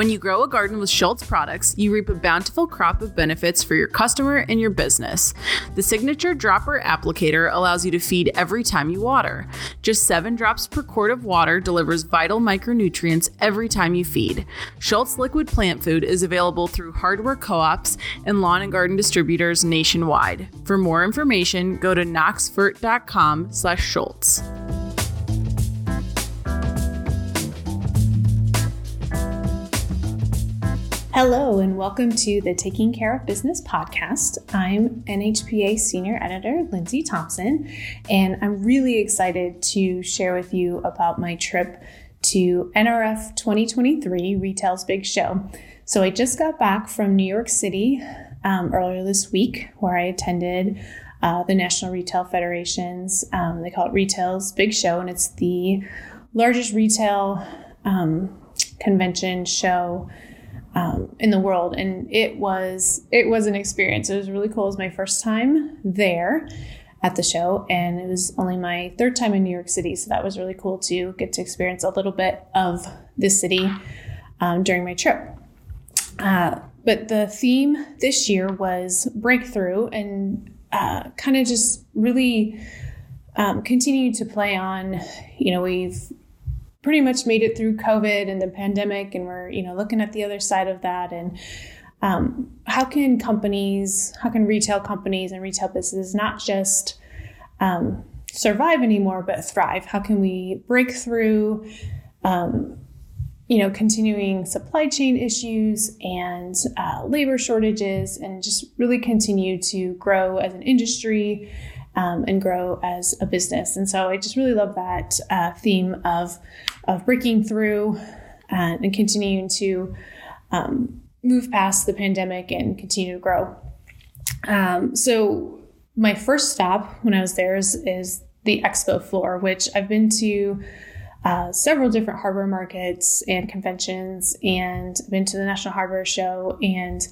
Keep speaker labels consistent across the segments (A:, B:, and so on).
A: When you grow a garden with Schultz products, you reap a bountiful crop of benefits for your customer and your business. The signature dropper applicator allows you to feed every time you water. Just seven drops per quart of water delivers vital micronutrients every time you feed. Schultz liquid plant food is available through hardware co-ops and lawn and garden distributors nationwide. For more information, go to knoxfert.com slash Schultz.
B: Hello, and welcome to the Taking Care of Business podcast. I'm NHPA Senior Editor Lindsay Thompson, and I'm really excited to share with you about my trip to NRF 2023 Retail's Big Show. So, I just got back from New York City um, earlier this week, where I attended uh, the National Retail Federation's, um, they call it Retail's Big Show, and it's the largest retail um, convention show um, in the world, and it was it was an experience. It was really cool. It was my first time there at the show, and it was only my third time in New York City, so that was really cool to get to experience a little bit of the city um, during my trip. Uh, but the theme this year was breakthrough, and uh, kind of just really um, continued to play on. You know, we've pretty much made it through COVID and the pandemic, and we're you know looking at the other side of that. And um, how can companies, how can retail companies and retail businesses not just um, survive anymore, but thrive? How can we break through? Um, you know, continuing supply chain issues and uh, labor shortages, and just really continue to grow as an industry um, and grow as a business. And so I just really love that uh, theme of of breaking through uh, and continuing to um, move past the pandemic and continue to grow. Um, so my first stop when I was there is, is the expo floor, which I've been to. Uh, several different hardware markets and conventions, and been to the National Hardware Show and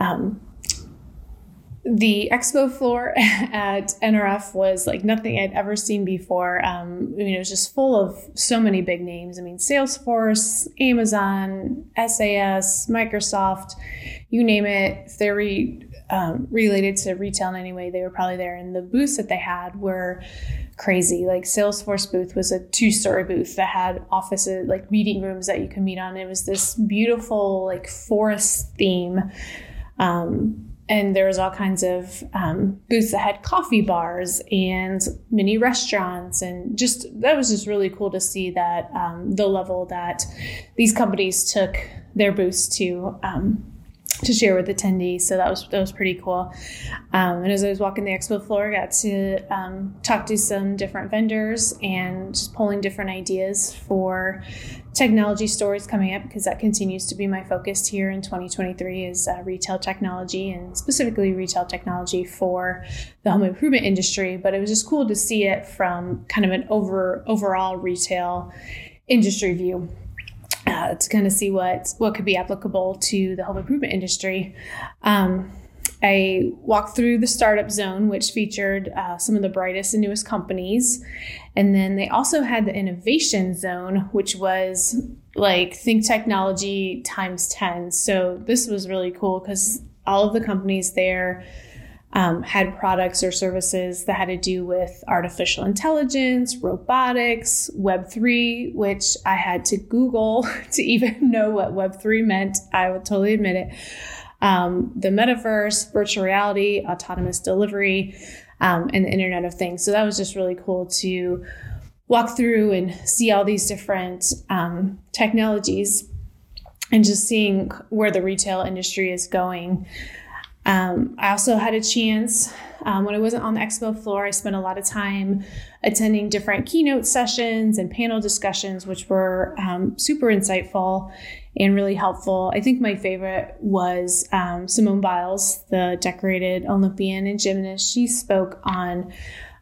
B: um, the expo floor at NRF was like nothing I'd ever seen before. Um, I mean, it was just full of so many big names. I mean, Salesforce, Amazon, SAS, Microsoft, you name it. If they're re, um, related to retail in any way, they were probably there. And the booths that they had were crazy. Like Salesforce booth was a two story booth that had offices, like meeting rooms that you could meet on. It was this beautiful, like forest theme. Um, and there was all kinds of um, booths that had coffee bars and mini restaurants. And just that was just really cool to see that um, the level that these companies took their booths to um, to share with attendees. So that was that was pretty cool. Um, and as I was walking the expo floor, I got to um, talk to some different vendors and just pulling different ideas for technology stories coming up because that continues to be my focus here in 2023 is uh, retail technology and specifically retail technology for the home improvement industry. But it was just cool to see it from kind of an over overall retail industry view uh, to kind of see what what could be applicable to the home improvement industry. Um, I walked through the startup zone, which featured uh, some of the brightest and newest companies. And then they also had the innovation zone, which was like think technology times 10. So this was really cool because all of the companies there um, had products or services that had to do with artificial intelligence, robotics, Web3, which I had to Google to even know what Web3 meant. I would totally admit it. Um, the metaverse, virtual reality, autonomous delivery, um, and the Internet of Things. So that was just really cool to walk through and see all these different um, technologies and just seeing where the retail industry is going. Um, I also had a chance um, when I wasn't on the expo floor, I spent a lot of time attending different keynote sessions and panel discussions, which were um, super insightful and really helpful. I think my favorite was um, Simone Biles, the decorated Olympian and gymnast. She spoke on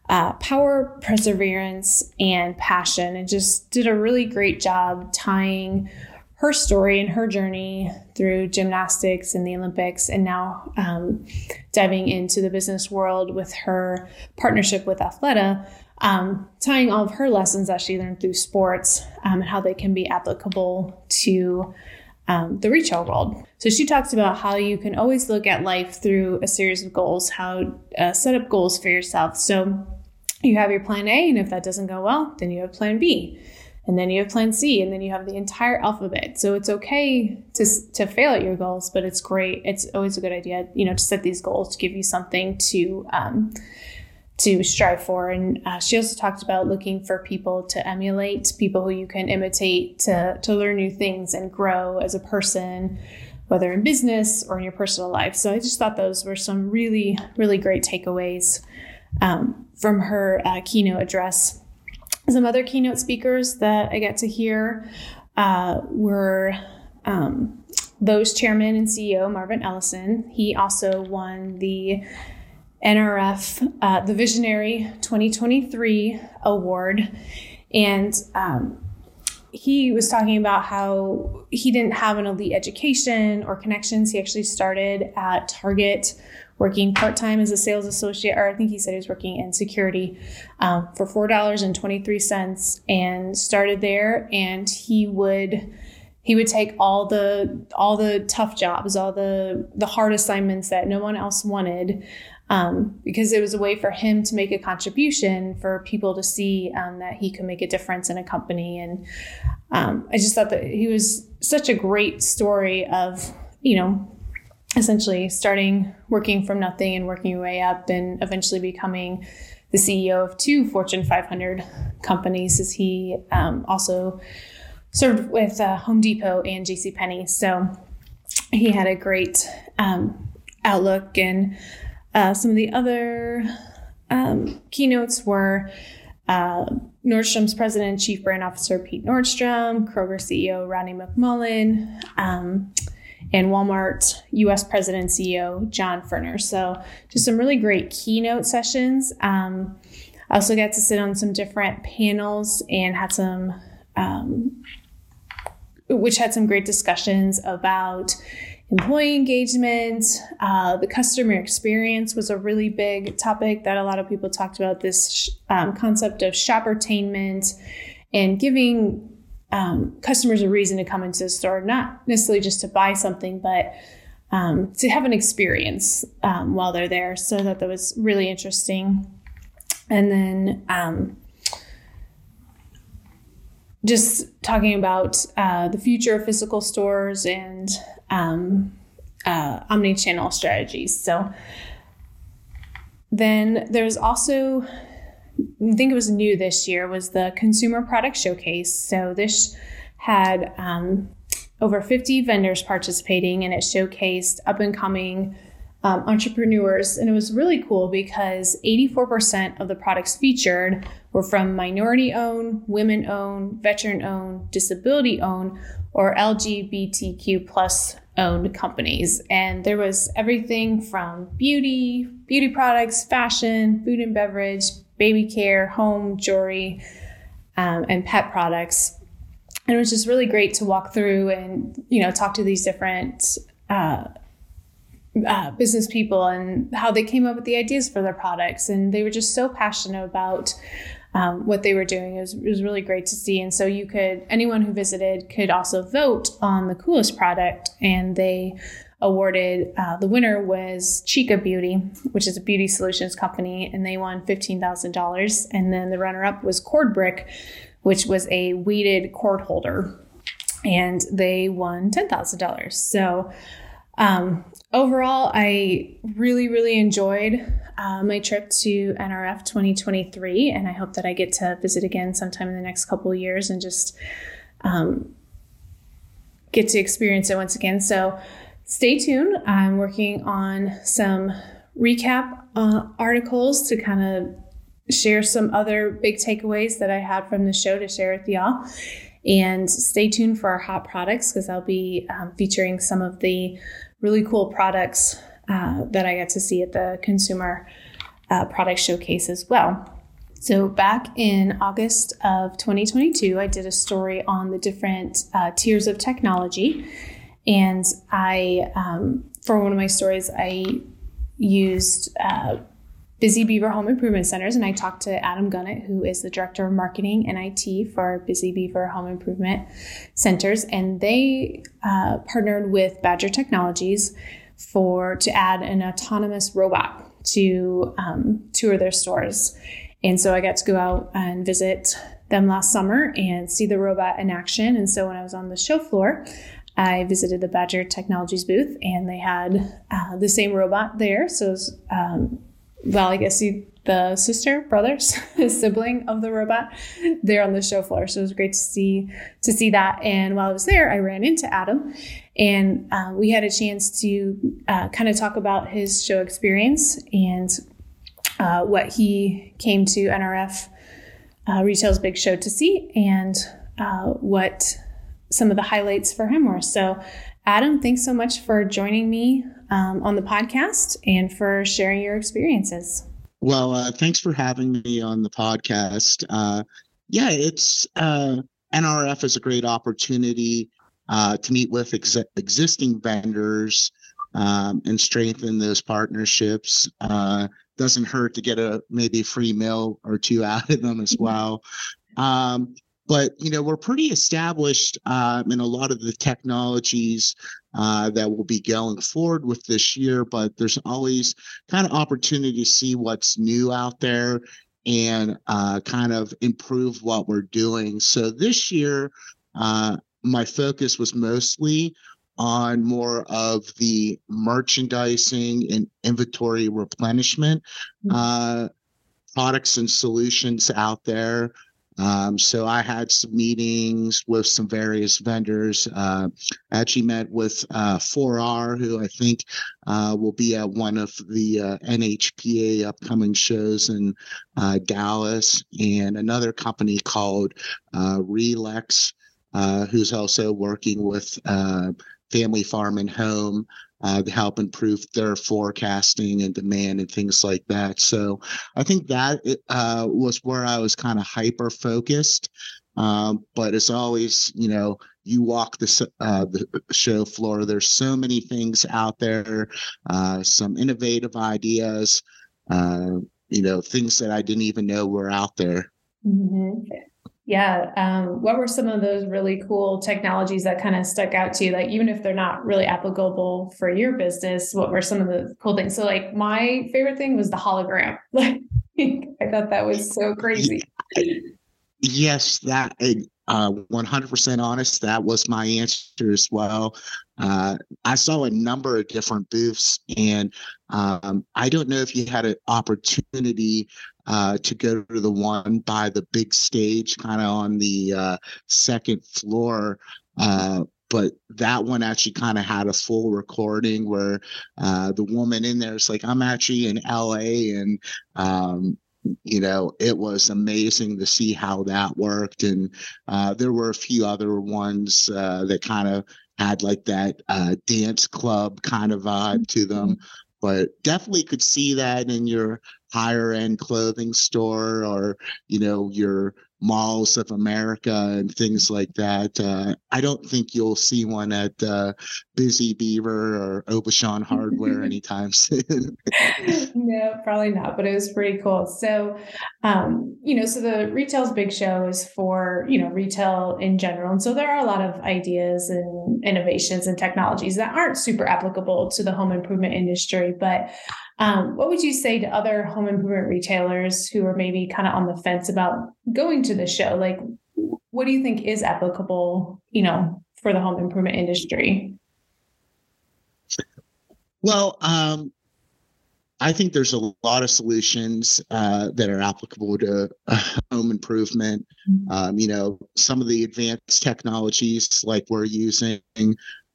B: uh, power, perseverance, and passion, and just did a really great job tying her story and her journey through gymnastics and the Olympics, and now um, diving into the business world with her partnership with Athleta, um, tying all of her lessons that she learned through sports um, and how they can be applicable to um, the retail world. So she talks about how you can always look at life through a series of goals, how uh, set up goals for yourself. So you have your plan A, and if that doesn't go well, then you have plan B. And then you have plan C, and then you have the entire alphabet. So it's okay to, to fail at your goals, but it's great. It's always a good idea, you know, to set these goals to give you something to um, to strive for. And uh, she also talked about looking for people to emulate, people who you can imitate to, to learn new things and grow as a person, whether in business or in your personal life. So I just thought those were some really, really great takeaways um, from her uh, keynote address. Some other keynote speakers that I got to hear uh, were um, Lowe's chairman and CEO Marvin Ellison. He also won the NRF, uh, the Visionary 2023 award. And um, he was talking about how he didn't have an elite education or connections. He actually started at Target working part time as a sales associate, or I think he said he was working in security um, for $4.23 and started there. And he would he would take all the all the tough jobs all the the hard assignments that no one else wanted um, because it was a way for him to make a contribution for people to see um, that he could make a difference in a company. And um, I just thought that he was such a great story of, you know, essentially starting working from nothing and working your way up and eventually becoming the CEO of two Fortune 500 companies as he um, also served with uh, Home Depot and J.C. Penney. So he had a great um, outlook and uh, some of the other um, keynotes were uh, Nordstrom's president and chief brand officer Pete Nordstrom, Kroger CEO Rodney McMullen, um, and Walmart US president CEO John Furner. So, just some really great keynote sessions. Um, I also got to sit on some different panels and had some, um, which had some great discussions about employee engagement, uh, the customer experience was a really big topic that a lot of people talked about. This um, concept of shoppertainment and giving um, customers a reason to come into the store, not necessarily just to buy something, but um, to have an experience um, while they're there. So that that was really interesting. And then um, just talking about uh, the future of physical stores and um, uh, omni-channel strategies. So then there's also, I think it was new this year, was the Consumer Product Showcase. So this had um, over 50 vendors participating, and it showcased up and coming um, entrepreneurs. And it was really cool because 84% of the products featured were from minority owned, women owned, veteran owned, disability owned, or LGBTQ plus owned companies. And there was everything from beauty, beauty products, fashion, food and beverage, baby care, home, jewelry, um, and pet products. And it was just really great to walk through and, you know, talk to these different uh, uh, business people and how they came up with the ideas for their products. And they were just so passionate about um, what they were doing. It was, it was really great to see. And so you could, anyone who visited could also vote on the coolest product. And they awarded, uh, the winner was Chica Beauty, which is a beauty solutions company, and they won $15,000. And then the runner up was Cord Brick, which was a weighted cord holder. And they won $10,000. So, um, overall, I really, really enjoyed uh, my trip to NRF 2023, and I hope that I get to visit again sometime in the next couple of years and just um, get to experience it once again. So stay tuned. I'm working on some recap uh, articles to kind of share some other big takeaways that I had from the show to share with y'all. And stay tuned for our hot products because I'll be um, featuring some of the really cool products uh, that I got to see at the consumer uh, product showcase as well. So, back in August of 2022, I did a story on the different uh, tiers of technology. And I, um, for one of my stories, I used uh, Busy Beaver Home Improvement Centers, and I talked to Adam Gunnett, who is the Director of Marketing and IT for Busy Beaver Home Improvement Centers, and they uh, partnered with Badger Technologies for to add an autonomous robot to um, tour their stores. And so I got to go out and visit them last summer and see the robot in action. And so when I was on the show floor, I visited the Badger Technologies booth and they had uh, the same robot there. So, was, um, well, I guess you, the sister, brothers, sibling of the robot there on the show floor. So it was great to see to see that. And while I was there, I ran into Adam, and uh, we had a chance to uh, kind of talk about his show experience and uh, what he came to NRF uh, Retail's Big Show to see, and uh, what some of the highlights for him were. So, Adam, thanks so much for joining me um, on the podcast and for sharing your experiences.
C: Well, uh, thanks for having me on the podcast. Uh, yeah, it's uh, NRF is a great opportunity uh, to meet with ex- existing vendors um, and strengthen those partnerships. Uh, doesn't hurt to get a maybe free meal or two out of them as mm-hmm. well. Um, but you know we're pretty established um, in a lot of the technologies uh, that will be going forward with this year but there's always kind of opportunity to see what's new out there and uh, kind of improve what we're doing so this year uh, my focus was mostly on more of the merchandising and inventory replenishment mm-hmm. uh, products and solutions out there um, so I had some meetings with some various vendors. Uh, actually met with uh, 4R, who I think uh, will be at one of the uh, NHPA upcoming shows in uh, Dallas, and another company called uh, Relex, who's also working with Family Farm and Home uh, to help improve their forecasting and demand and things like that. So I think that uh, was where I was kind of hyper focused. Um, but as always, you know, you walk the, uh, the show floor. There's so many things out there, uh, some innovative ideas, uh, you know, things that I didn't even know were out there.
B: Mm-hmm. Yeah. Um, what were some of those really cool technologies that kind of stuck out to you? Like, even if they're not really applicable for your business, what were some of the cool things? So, like, my favorite thing was the hologram. Like, I thought that was so crazy.
C: Yes, that uh, 100% honest. That was my answer as well. Uh, I saw a number of different booths, and um, I don't know if you had an opportunity uh, to go to the one by the big stage, kind of on the uh, second floor. Uh, but that one actually kind of had a full recording where uh, the woman in there is like, I'm actually in LA and um, you know, it was amazing to see how that worked. And uh, there were a few other ones uh, that kind of had like that uh, dance club kind of vibe to them. Mm-hmm. But definitely could see that in your higher end clothing store or, you know, your malls of America and things like that. Uh, I don't think you'll see one at uh, Busy Beaver or Aubuchon Hardware anytime soon.
B: no, probably not, but it was pretty cool. So, um, you know, so the retail's big show is for, you know, retail in general. And so there are a lot of ideas and innovations and technologies that aren't super applicable to the home improvement industry, but um, what would you say to other home improvement retailers who are maybe kind of on the fence about going to the show? Like, what do you think is applicable, you know, for the home improvement industry?
C: Well, um, I think there's a lot of solutions uh, that are applicable to uh, home improvement. Mm-hmm. Um, you know, some of the advanced technologies like we're using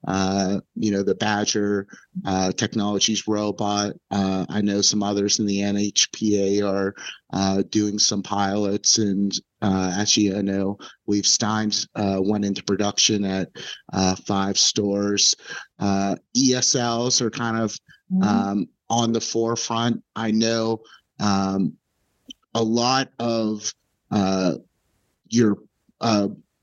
C: uh, you know, the Badger uh, Technologies robot. Uh, I know some others in the NHPA are uh, doing some pilots, and uh, actually, I know Weave Steins uh, went into production at five stores. ESLs are kind of mm-hmm. um, on the forefront. I know um, a lot of your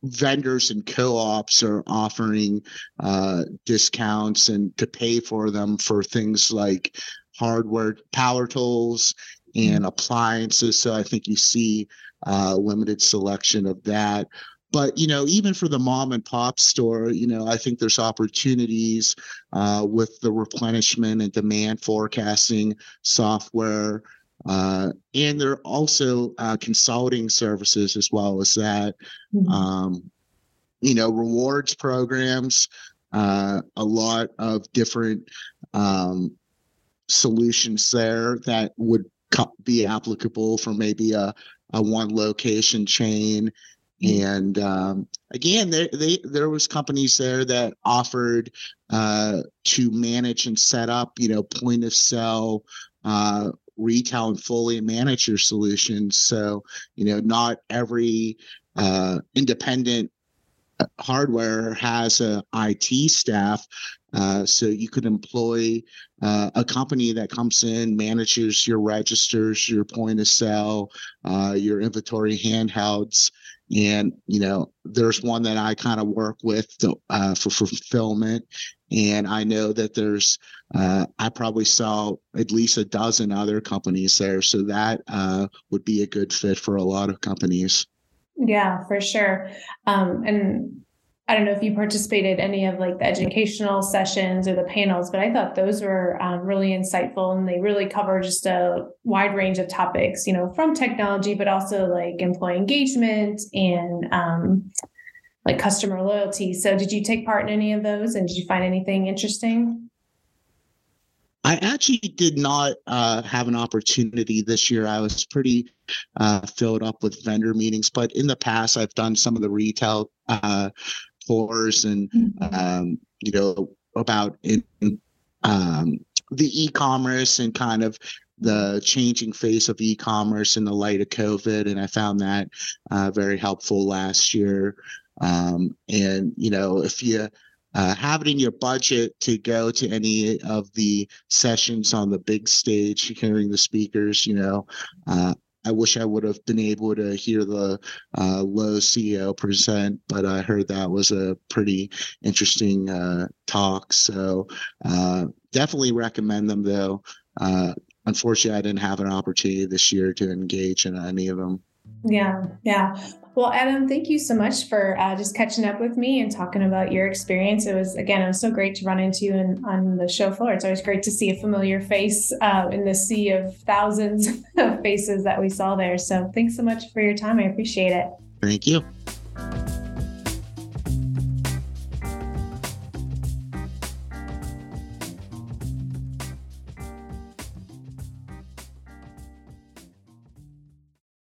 C: vendors and co-ops are offering uh, discounts and to pay for them for things like hardware power tools and appliances. So I think you see uh, limited selection of that. But you know, even for the mom and pop store, you know, I think there's opportunities uh, with the replenishment and demand forecasting software. Uh, and there are also uh, consulting services as well as that. Mm-hmm. Um, you know, rewards programs, uh, a lot of different um, solutions there that would be applicable for maybe a, a one location chain mm-hmm. and um, again there they, there was companies there that offered uh, to manage and set up you know point of sale uh, retail and fully manage your solutions. So you know not every uh, independent hardware has a IT staff, uh, so you could employ uh, a company that comes in, manages your registers, your point of sale, uh, your inventory handhelds, and you know there's one that I kind of work with to, uh, for fulfillment, and I know that there's uh, I probably saw at least a dozen other companies there, so that uh, would be a good fit for a lot of companies.
B: Yeah, for sure. Um, and I don't know if you participated any of like the educational sessions or the panels, but I thought those were um, really insightful and they really cover just a wide range of topics, you know, from technology, but also like employee engagement and um, like customer loyalty. So, did you take part in any of those, and did you find anything interesting?
C: I actually did not uh, have an opportunity this year. I was pretty uh, filled up with vendor meetings, but in the past, I've done some of the retail uh, tours and, mm-hmm. um, you know, about in, um, the e-commerce and kind of the changing face of e-commerce in the light of COVID, and I found that uh, very helpful last year. Um, and you know, if you uh, have it in your budget to go to any of the sessions on the big stage, hearing the speakers. You know, uh, I wish I would have been able to hear the uh, Lowe's CEO present, but I heard that was a pretty interesting uh, talk. So uh, definitely recommend them, though. Uh, unfortunately, I didn't have an opportunity this year to engage in any of them.
B: Yeah, yeah. Well, Adam, thank you so much for uh, just catching up with me and talking about your experience. It was, again, it was so great to run into you in, on the show floor. It's always great to see a familiar face uh, in the sea of thousands of faces that we saw there. So thanks so much for your time. I appreciate it.
C: Thank you.